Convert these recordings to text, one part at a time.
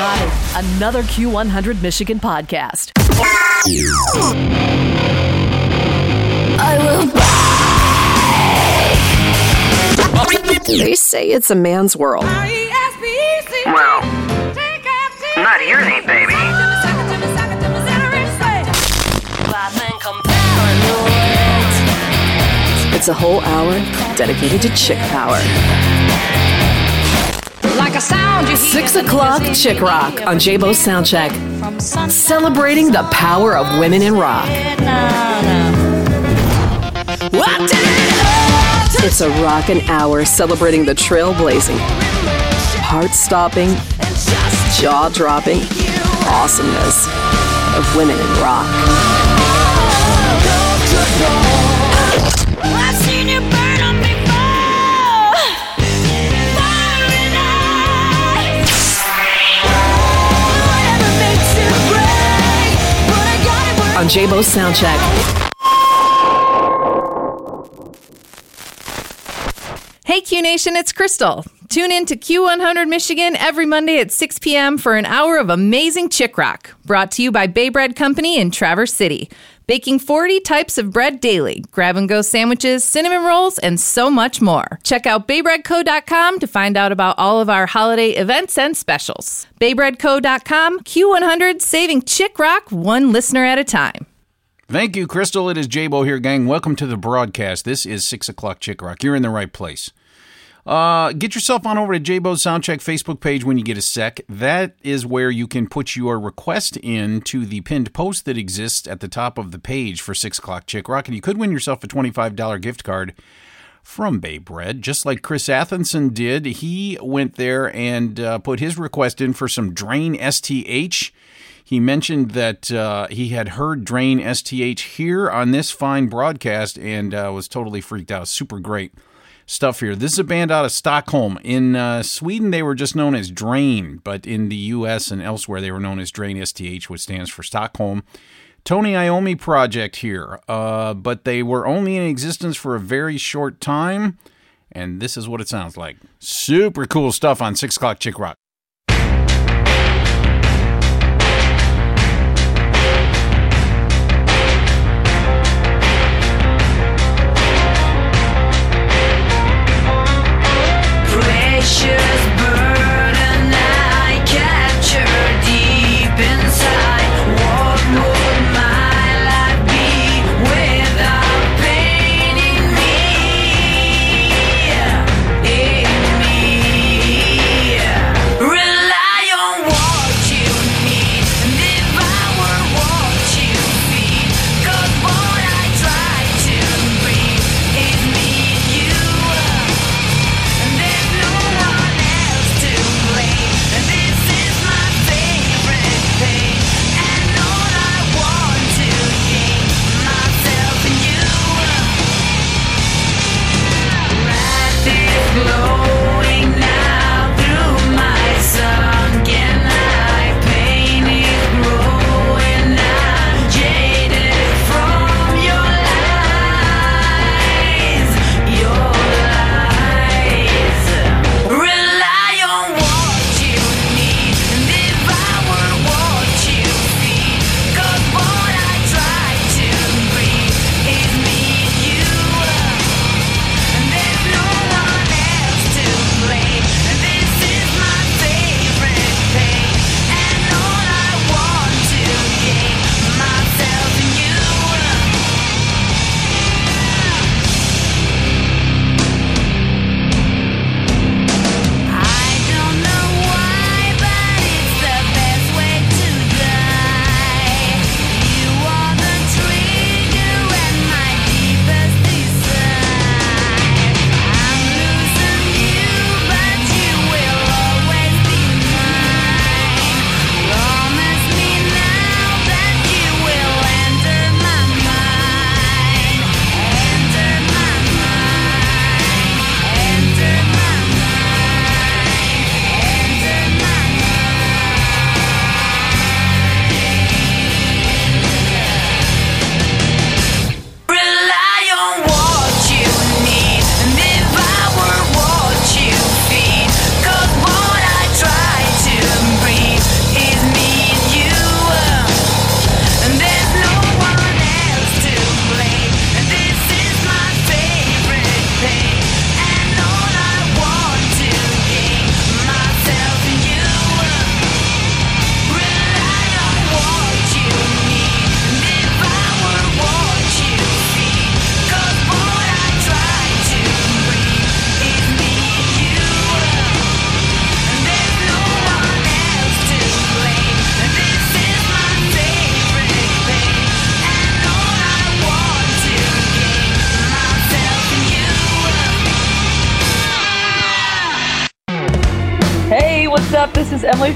got it. Another Q100 Michigan podcast. I will They say it's a man's world. Well, not yours, ain't baby. It's a whole hour dedicated to chick power. Six o'clock chick rock on J-Bo's Soundcheck. Celebrating the power of women in rock. It's a rockin' hour celebrating the trailblazing, heart-stopping, jaw-dropping awesomeness of women in rock. On J-Bo's Soundcheck. Hey Q Nation, it's Crystal. Tune in to Q100 Michigan every Monday at 6 p.m. for an hour of amazing chick rock, brought to you by Bay Bread Company in Traverse City. Baking 40 types of bread daily, grab and go sandwiches, cinnamon rolls, and so much more. Check out baybreadco.com to find out about all of our holiday events and specials. Baybreadco.com, Q100, saving chick rock one listener at a time. Thank you, Crystal. It is J-Bo here, gang. Welcome to the broadcast. This is 6 o'clock Chick Rock. You're in the right place. Uh, get yourself on over to J-Bo's Soundcheck Facebook page when you get a sec. That is where you can put your request in to the pinned post that exists at the top of the page for 6 o'clock Chick Rock. And you could win yourself a $25 gift card from Bay Bread, just like Chris Athenson did. He went there and uh, put his request in for some Drain STH. He mentioned that uh, he had heard Drain STH here on this fine broadcast and uh, was totally freaked out. Super great stuff here. This is a band out of Stockholm. In uh, Sweden, they were just known as Drain, but in the US and elsewhere, they were known as Drain STH, which stands for Stockholm. Tony Iommi project here, uh, but they were only in existence for a very short time, and this is what it sounds like. Super cool stuff on 6 o'clock Chick Rock.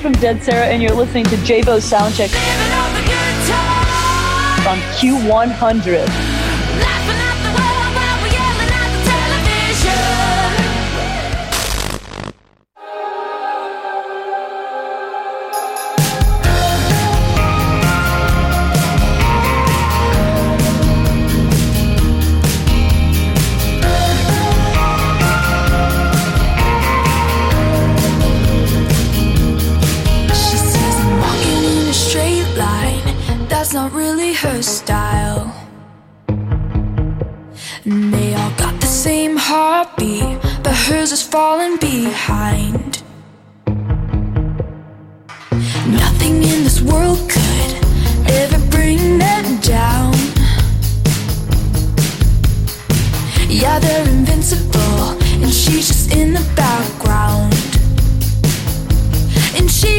from Dead Sara, and you're listening to J-Bo Soundcheck on Q100.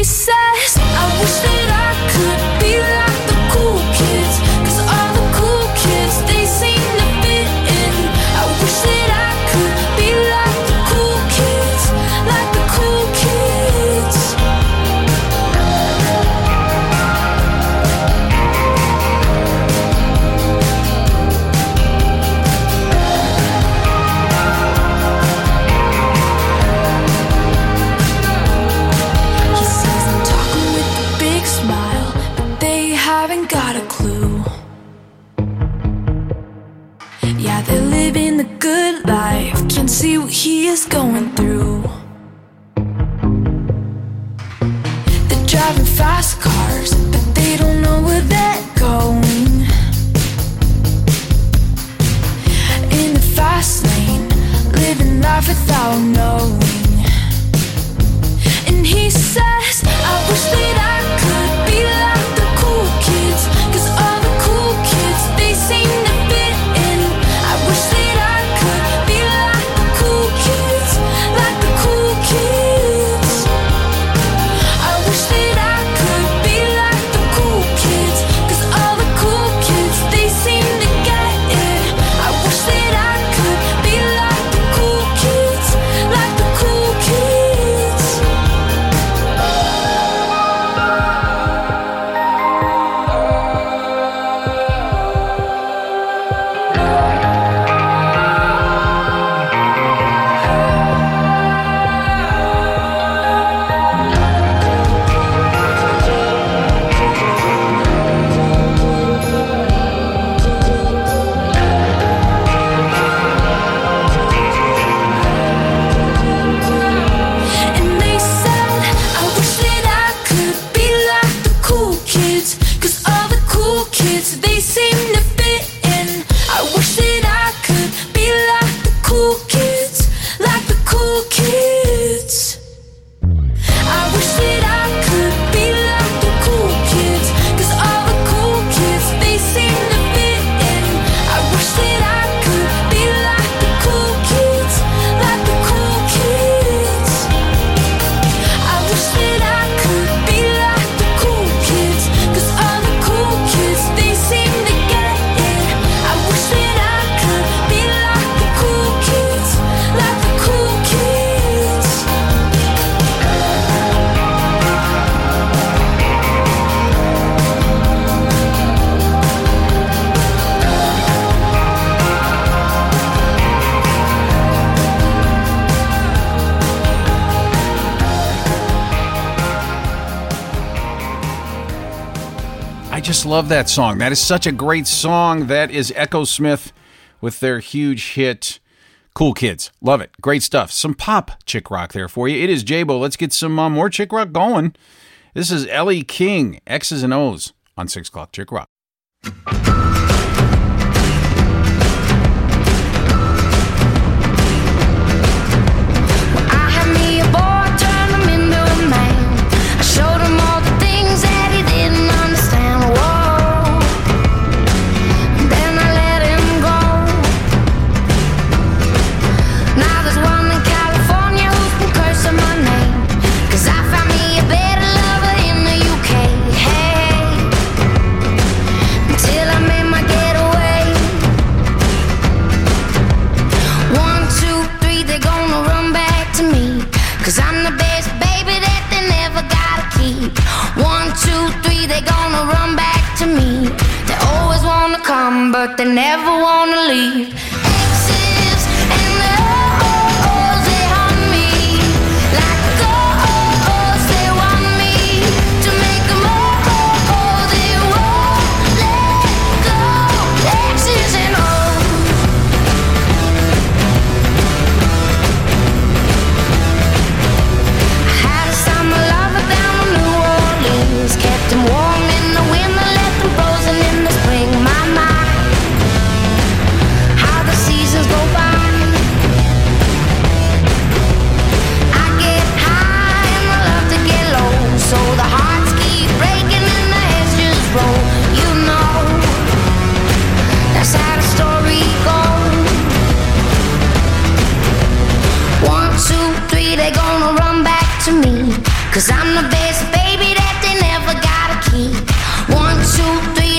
says, I wish is going love that song. That is such a great song. That is Echosmith with their huge hit, Cool Kids. Love it. Great stuff. Some pop chick rock there for you. It is Jabo. Let's get some uh, more chick rock going. This is Elle King, X's and O's on 6 o'clock chick rock.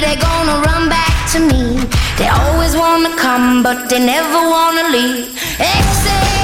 they're gonna run back to me. They always wanna come, but they never wanna leave. Exit.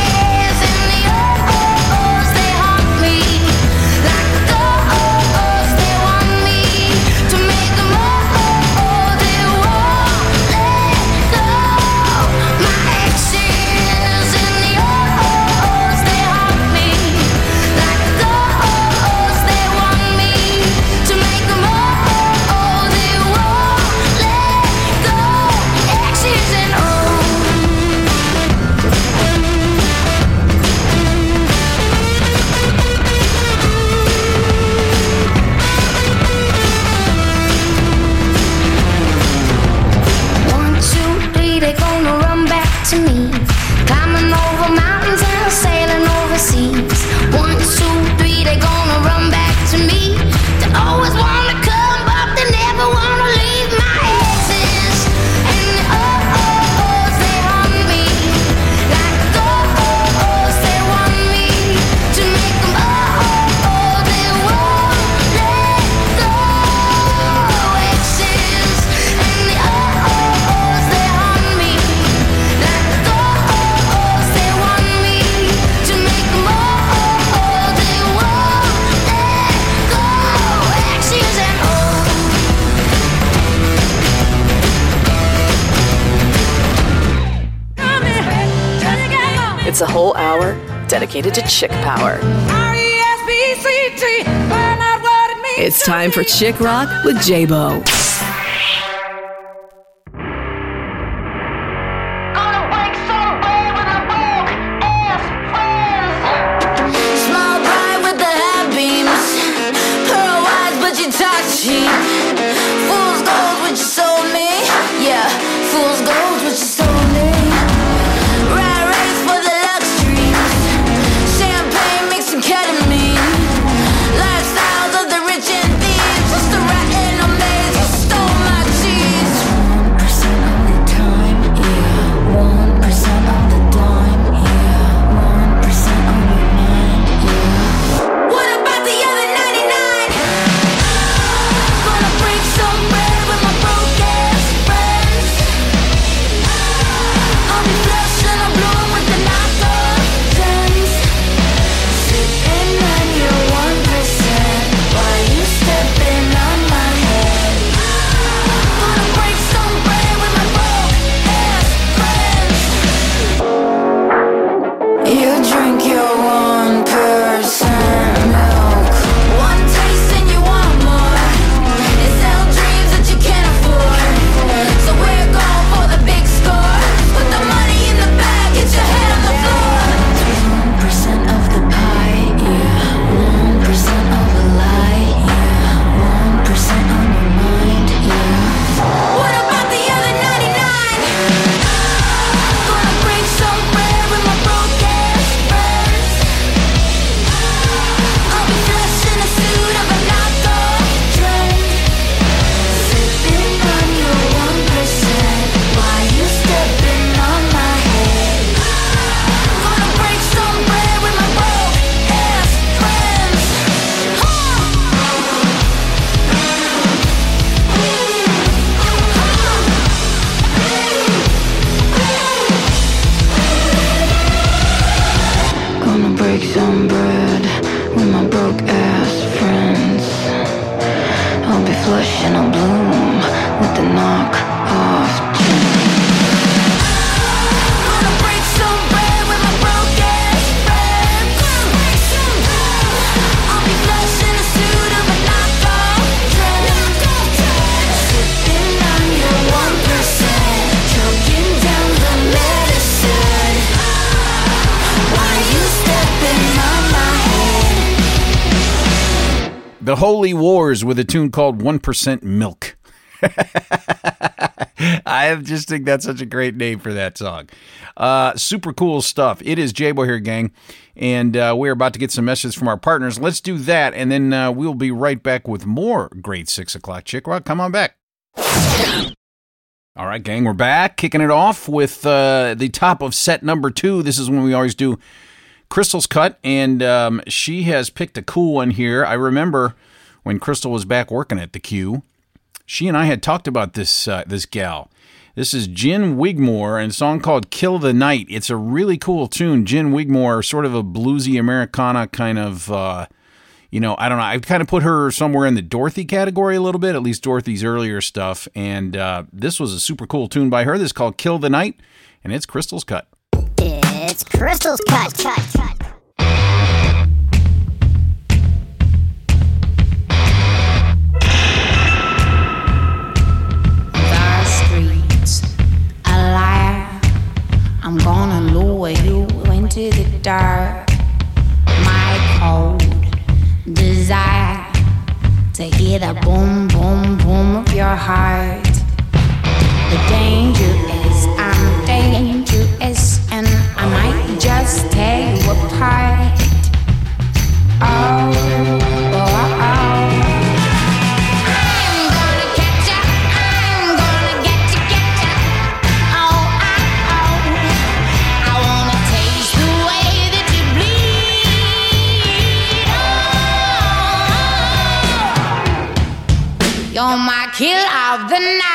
dedicated to chick power. It's time for Chick Rock with J-Bo. With a tune called 1% Milk. I just think that's such a great name for that song. Uh, super cool stuff. It is J-Bo here, gang. And uh, we're about to get some messages from our partners. Let's do that, and then uh, we'll be right back with more great 6 o'clock Chick Rock. Come on back. All right, gang, we're back, kicking it off with uh, the top of set number two. This is when we always do Crystal's cut, and um, she has picked a cool one here. I remember when Crystal was back working at the Q, she and I had talked about this uh, this gal. This is Gin Wigmore and a song called "Kill the Night." It's a really cool tune. Gin Wigmore, sort of a bluesy Americana kind of. Uh, you know, I don't know. I've kind of put her somewhere in the Dorothy category a little bit, at least Dorothy's earlier stuff. And uh, this was a super cool tune by her. This is called Kill the Night, and it's Crystal's Cut. It's Crystal's cut. cut, cut. I'm gonna lure you into the dark. My cold desire to hear the boom, boom, boom of your heart. The danger is I'm dangerous and I might just tear you apart. Oh, kill of the night.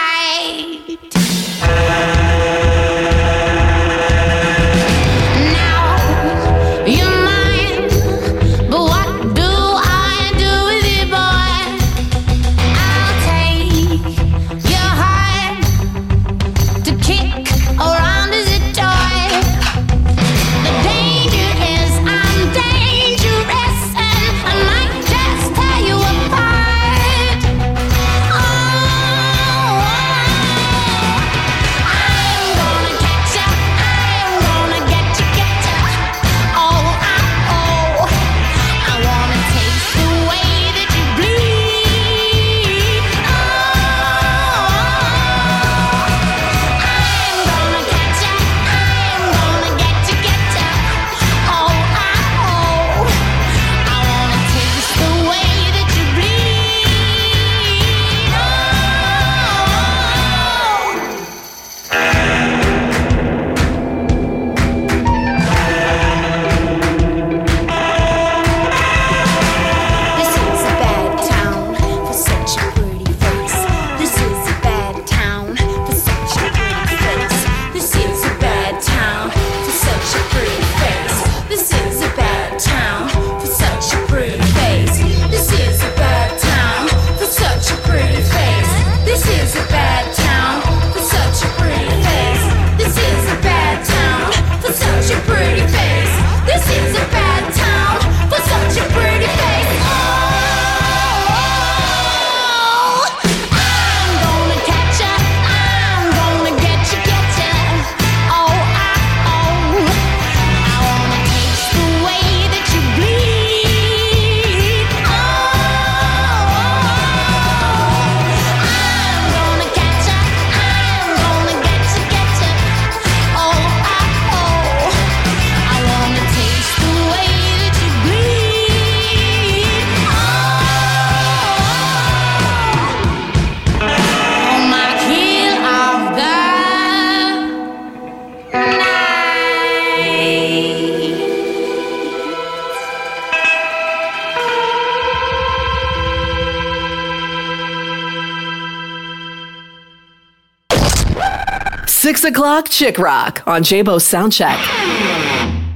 O'clock Chick Rock on Jabo Soundcheck.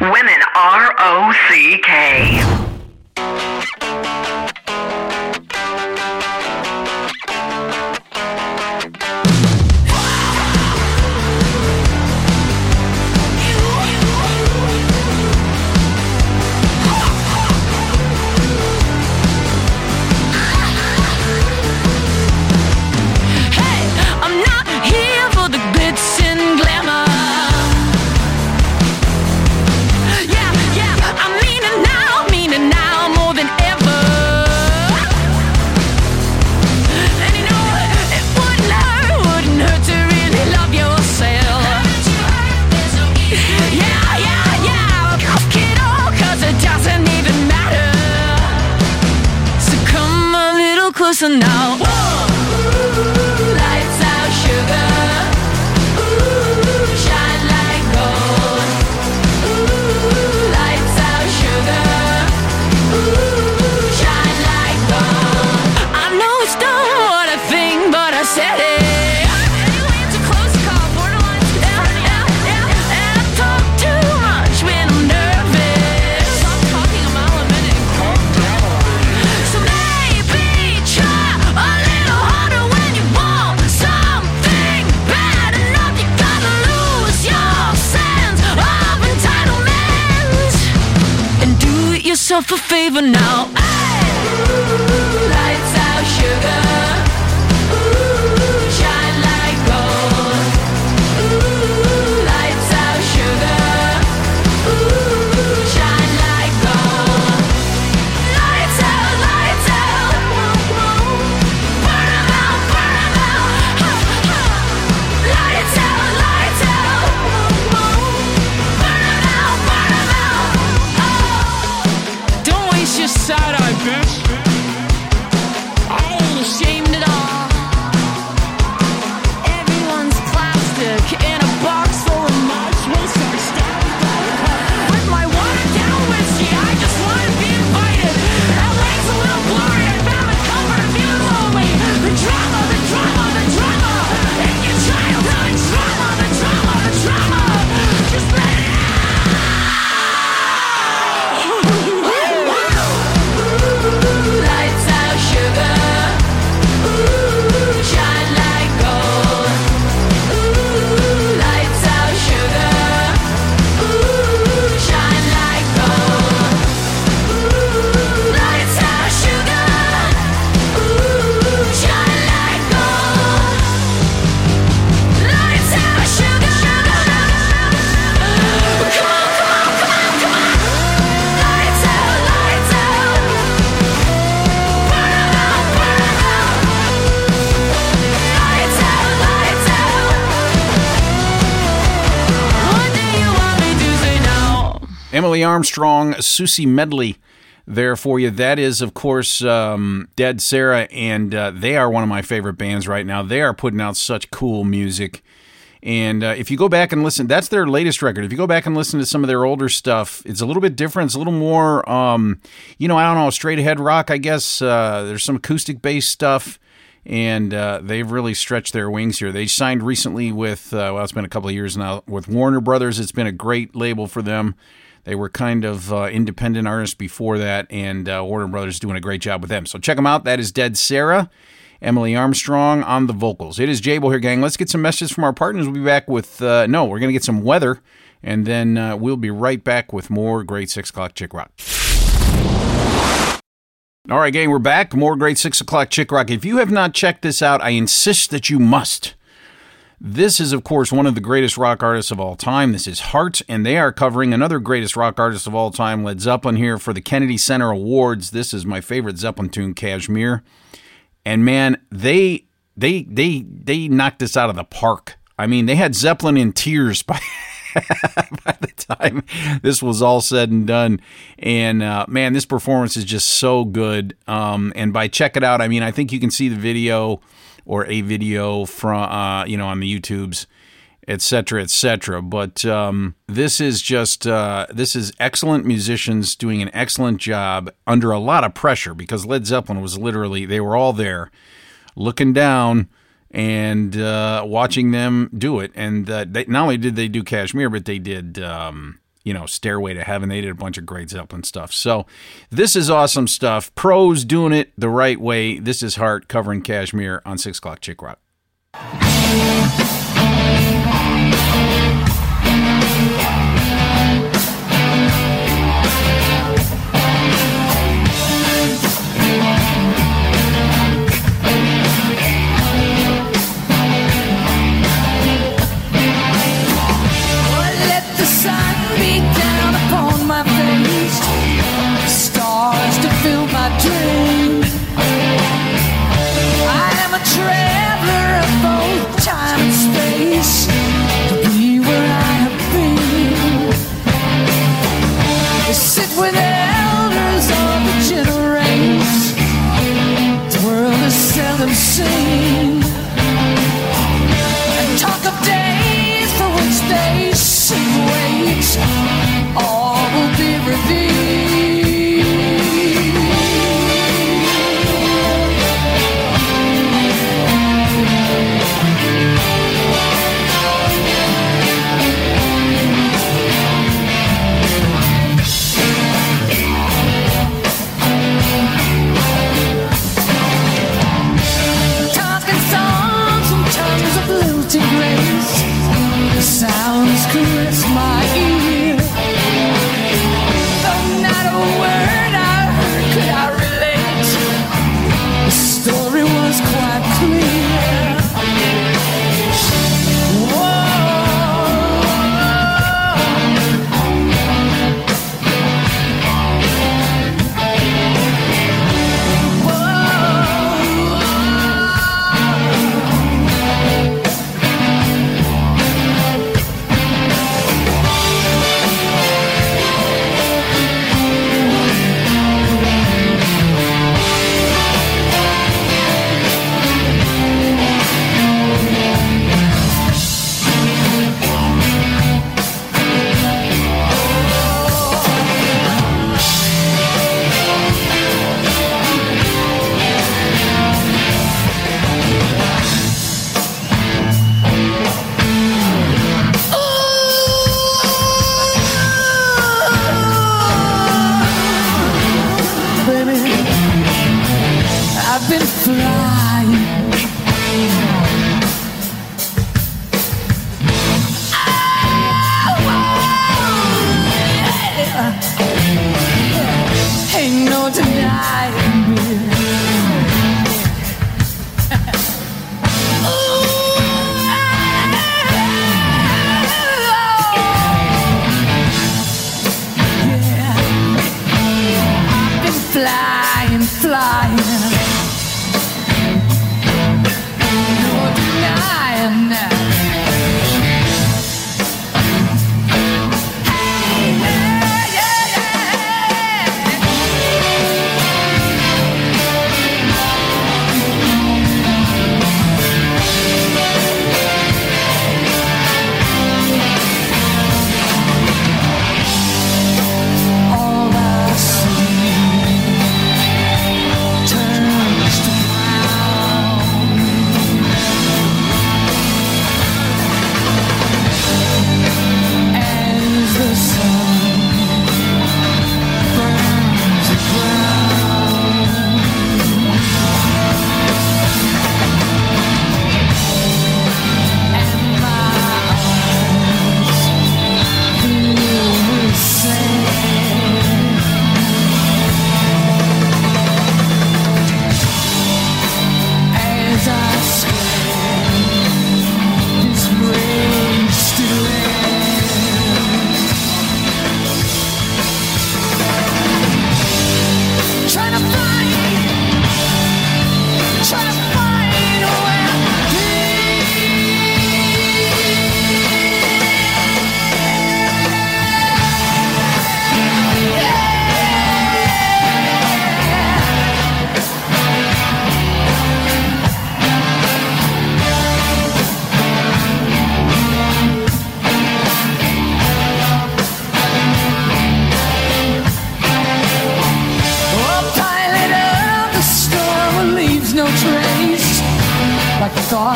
Women R O C K. yourself a favor now. Armstrong, Susie Medley there for you. That is, of course, um, Dead Sara, and uh, they are one of my favorite bands right now. They are putting out such cool music. And uh, if you go back and listen, that's their latest record. If you go back and listen to some of their older stuff, it's a little bit different. It's a little more, um, you know, I don't know, straight ahead rock, I guess. Uh, there's some acoustic based stuff, and uh, they've really stretched their wings here. They signed recently with, uh, well, it's been a couple of years now, with Warner Brothers. It's been a great label for them. They were kind of uh, independent artists before that, and uh, Warner Brothers doing a great job with them. So check them out. That is Dead Sara. Emily Armstrong on the vocals. It is Jabo here, gang. Let's get some messages from our partners. We'll be back with, uh, no, we're going to get some weather, and then uh, we'll be right back with more great 6 o'clock Chick Rock. All right, gang, we're back. More great 6 o'clock Chick Rock. If you have not checked this out, I insist that you must. This is, of course, one of the greatest rock artists of all time. This is Heart, and they are covering another greatest rock artist of all time, Led Zeppelin, here for the Kennedy Center Awards. This is my favorite Zeppelin tune, Kashmir. And man, they they they they knocked this out of the park. I mean, they had Zeppelin in tears by by the time this was all said and done. And uh, man, this performance is just so good. Um, and by check it out, I mean I think you can see the video or a video from uh, you know on the YouTubes, etc. etc. But um, this is just uh, this is excellent musicians doing an excellent job under a lot of pressure because Led Zeppelin was literally they were all there looking down and uh, watching them do it. And uh, they, not only did they do Kashmir, but they did, um, you know, Stairway to Heaven. They did a bunch of great Zeppelin stuff. So this is awesome stuff. Pros doing it the right way. This is Heart covering Kashmir on 6 o'clock Chick Rock. flying, flying.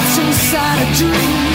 Thoughts inside a dream.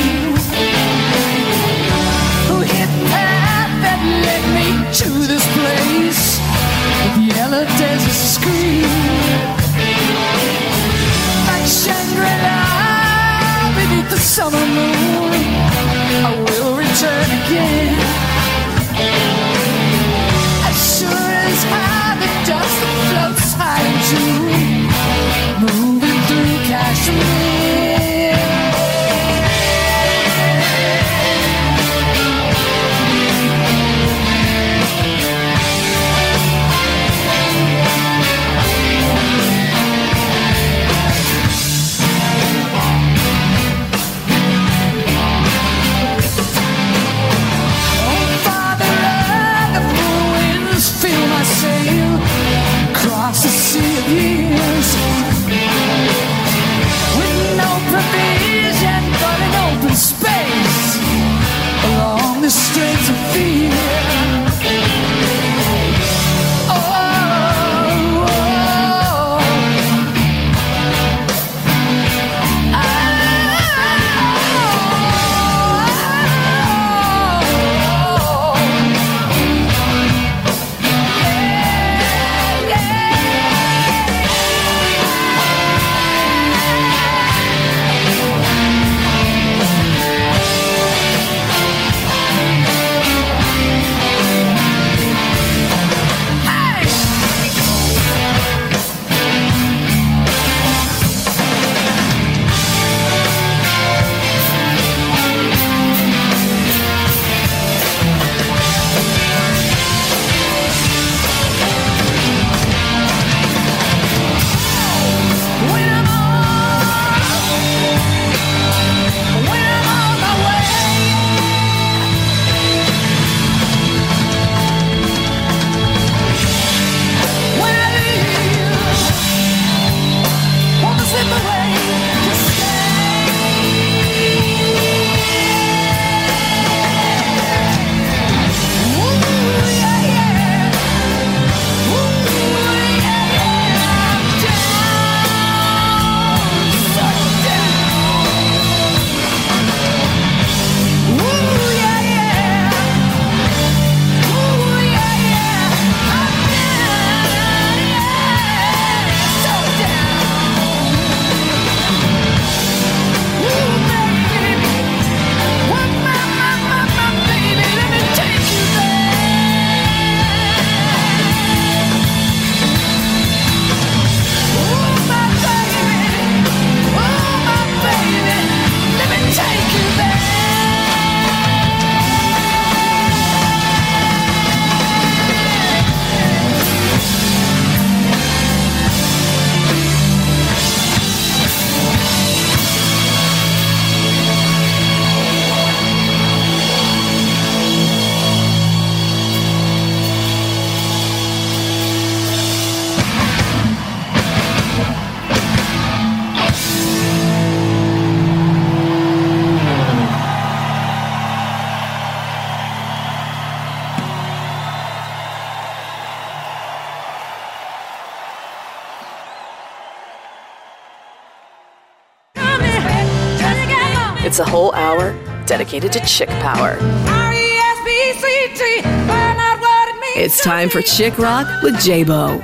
Dedicated to chick power. R-E-S-P-C-T, find out what it means It's time for Chick Rock with Jabo.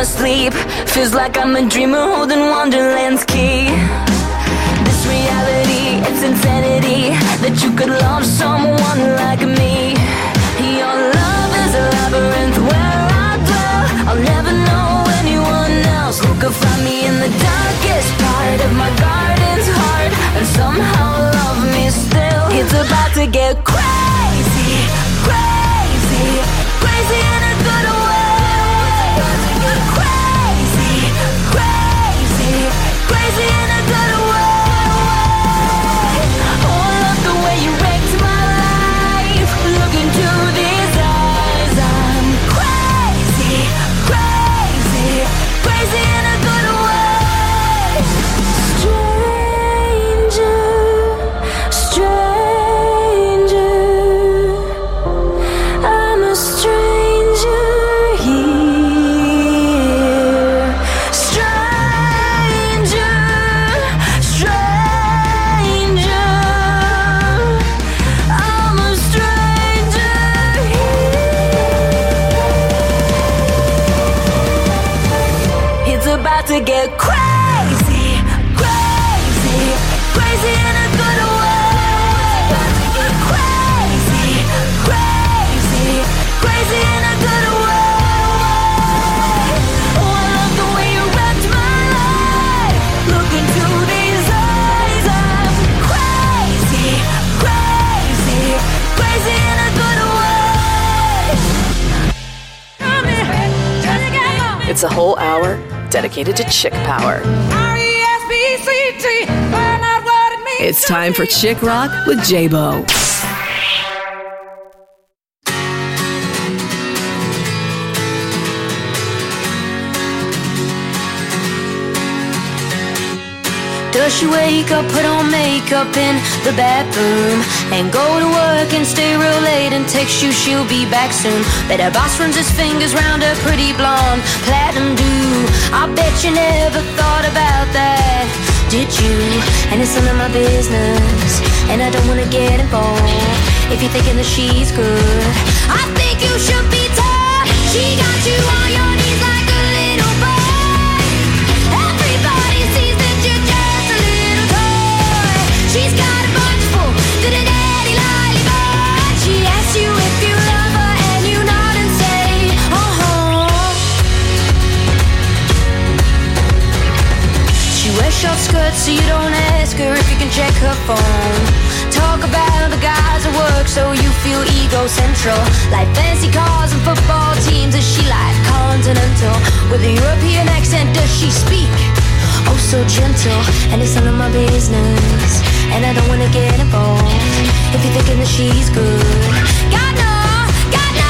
Asleep. Feels like I'm a dreamer holding Wonderland's key. This reality, it's insanity that you could love someone like me. Your love is a labyrinth where I dwell. I'll never know anyone else who could find me in the darkest part of my garden's heart and somehow love me still. It's about to get crazy, crazy, crazy It's a whole hour dedicated to chick power. R-E-S-P-C-T, find out what it means It's time for Chick Rock with Jabo. She wake up, put on makeup in the bathroom And go to work and stay real late and text you she'll be back soon. Bet her boss runs his fingers round her pretty blonde platinum do. I bet you never thought about that, did you? And it's none of my business And I don't wanna get involved If you're thinking that she's good. I think you should be tough. She got you on short skirts, so you don't ask her if you can check her phone. Talk about the guys at work, so you feel ego-central. Like fancy cars and football teams, is she like continental? With a European accent, does she speak? Oh, so gentle, and it's none of my business. And I don't wanna get involved if you're thinking that she's good. God no, God no,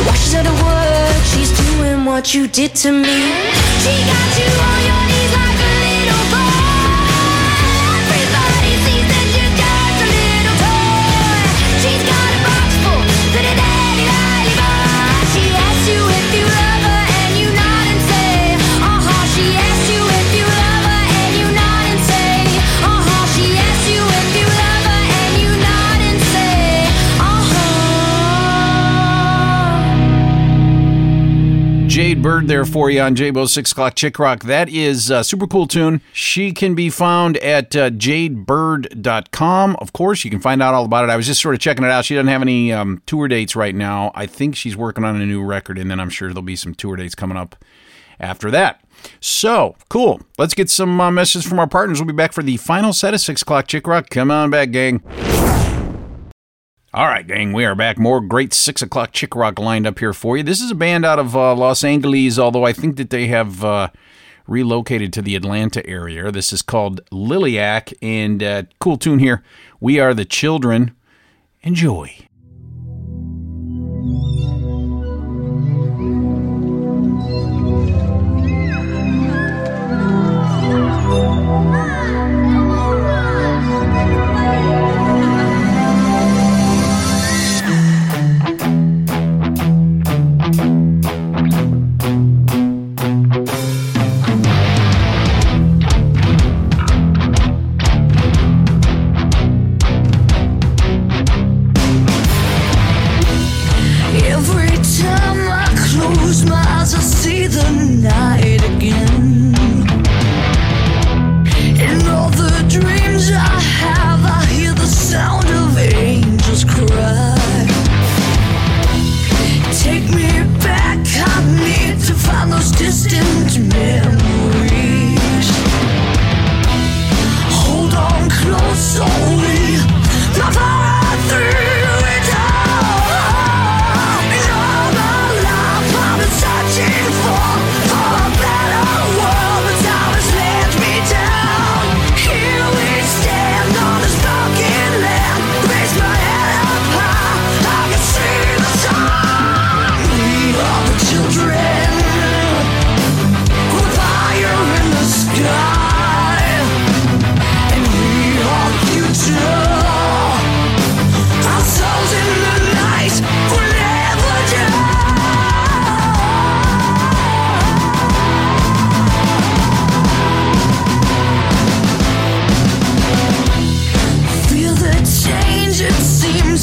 The The washes of world, she's doing what you did to me. She got you on your Bird there for you on Jabo's 6 o'clock Chick Rock. That is a super cool tune. She can be found at uh, jadebird.com. Of course, you can find out all about it. I was just sort of checking it out. She doesn't have any um, tour dates right now. I think she's working on a new record, and then I'm sure there'll be some tour dates coming up after that. So, cool. Let's get some uh, messages from our partners. We'll be back for the final set of 6 o'clock Chick Rock. Come on back, gang. All right, gang, we are back. More great six o'clock chick rock lined up here for you. This is a band out of uh, Los Angeles, although I think that they have uh, relocated to the Atlanta area. This is called Liliac, and uh, cool tune here. We are the children. Enjoy.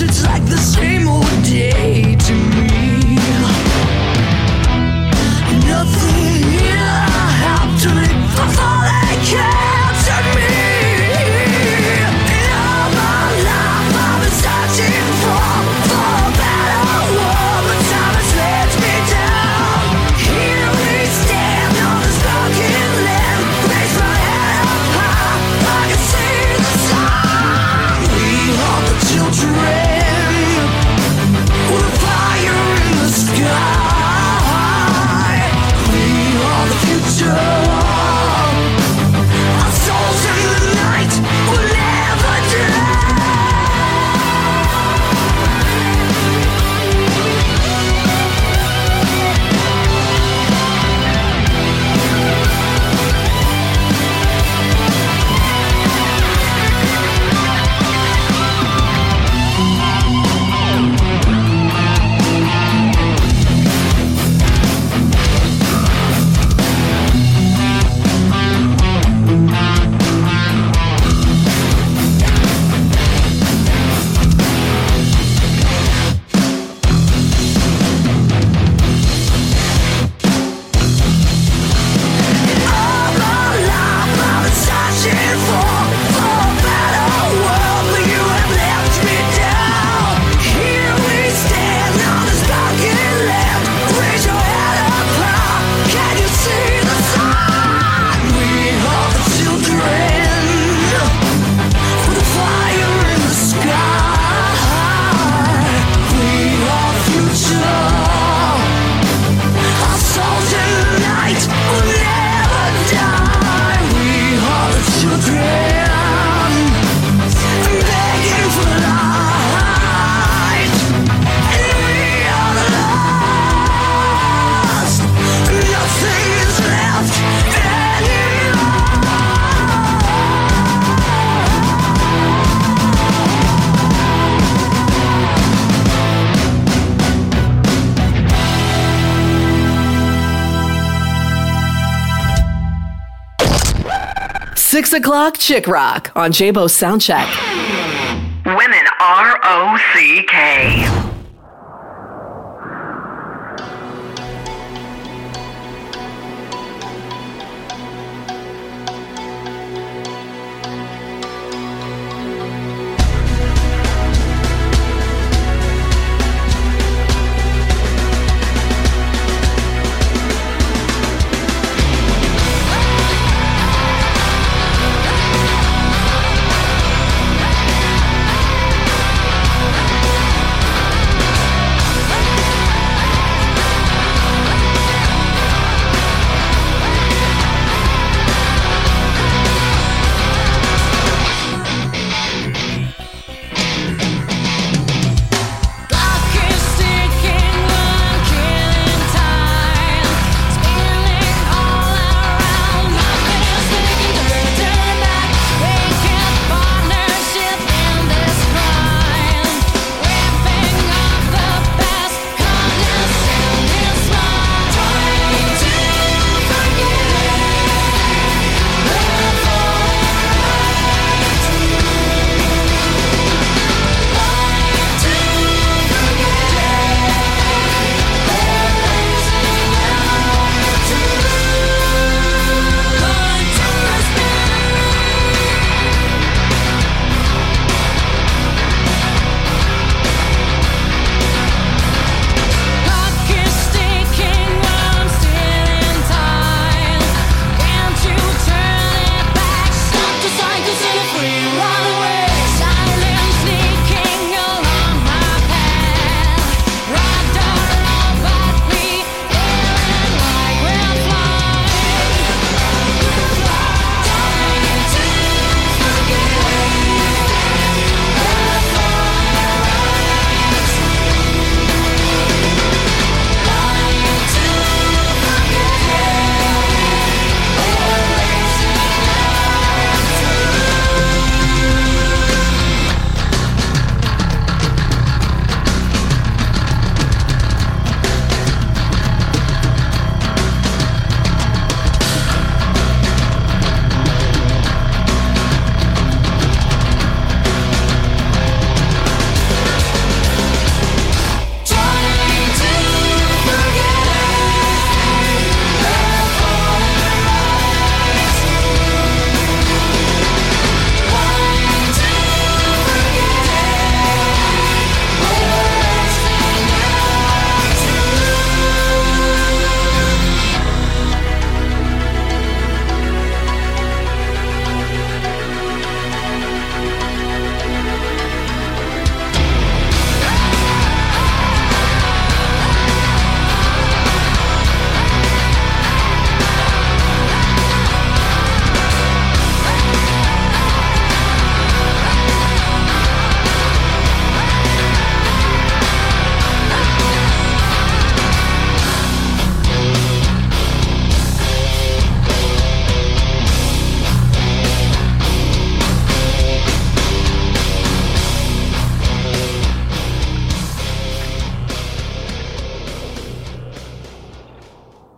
It's like the same old o'clock Chick Rock on Jabo Soundcheck. Women R O C K.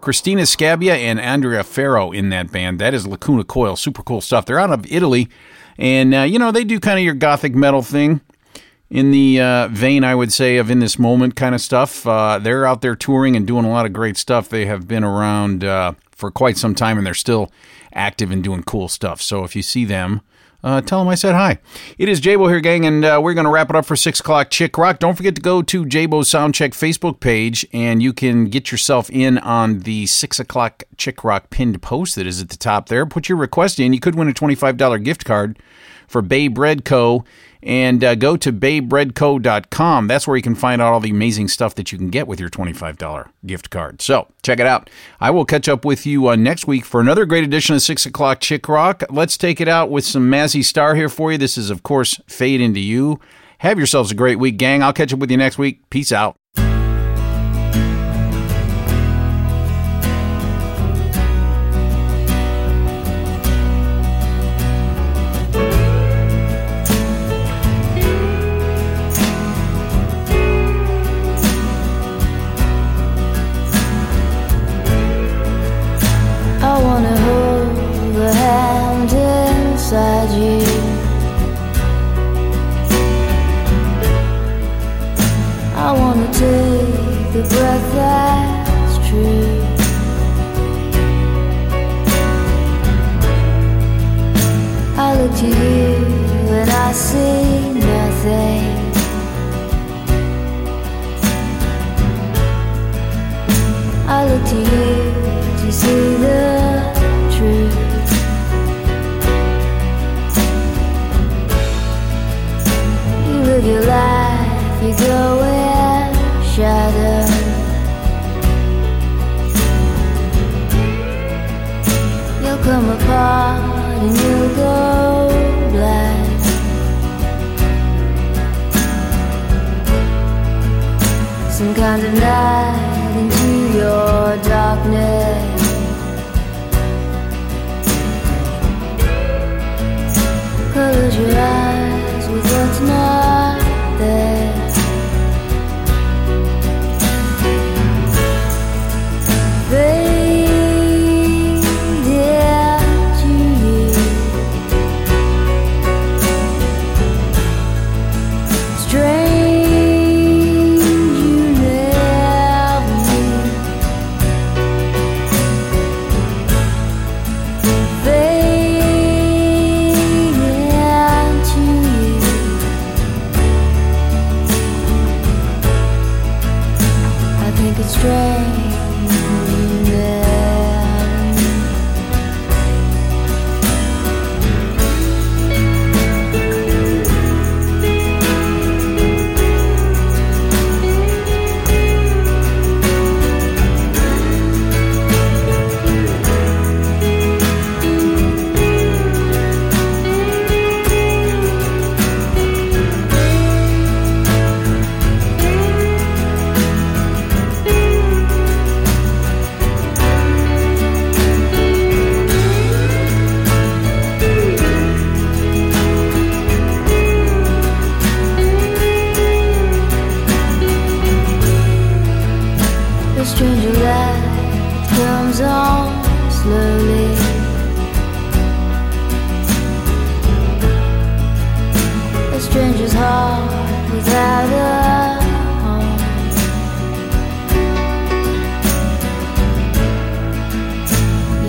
Cristina Scabbia and Andrea Ferro in that band. That is Lacuna Coil. Super cool stuff. They're out of Italy, and uh, you know they do kind of your gothic metal thing in the uh, vein, I would say, of in this moment kind of stuff. Uh, they're out there touring and doing a lot of great stuff. They have been around uh, for quite some time, and they're still active and doing cool stuff. So if you see them. Uh, tell them I said hi. It is Jabo here, gang, and uh, we're going to wrap it up for 6 o'clock Chick Rock. Don't forget to go to Jabo's Soundcheck Facebook page, and you can get yourself in on the 6 o'clock Chick Rock pinned post that is at the top there. Put your request in. You could win a $25 gift card for Bay Bread Co. And uh, go to baybreadco.com. That's where you can find out all the amazing stuff that you can get with your $25 gift card. So check it out. I will catch up with you uh, next week for another great edition of 6 o'clock Chick Rock. Let's take it out with some Mazzy Star here for you. This is, of course, Fade Into You. Have yourselves a great week, gang. I'll catch up with you next week. Peace out. some kind of light into your darkness. Close your eyes with what's not.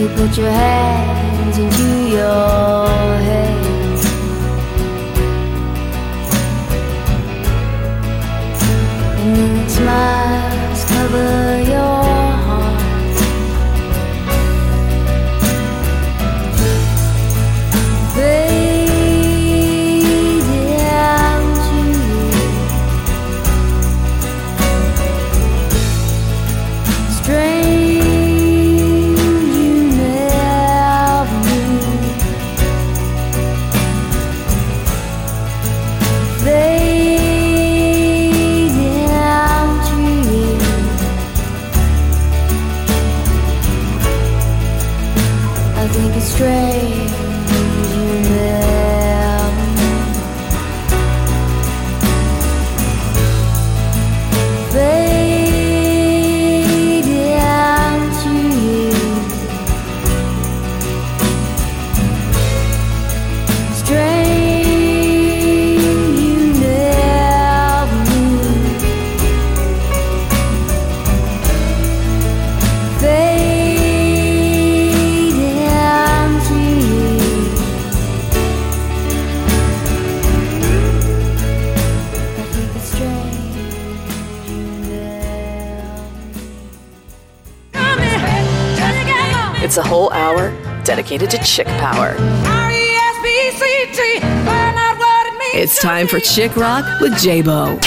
You put your hands into your head. And smiles cover. dedicated to chick power. It's time for Chick Rock with Jabo.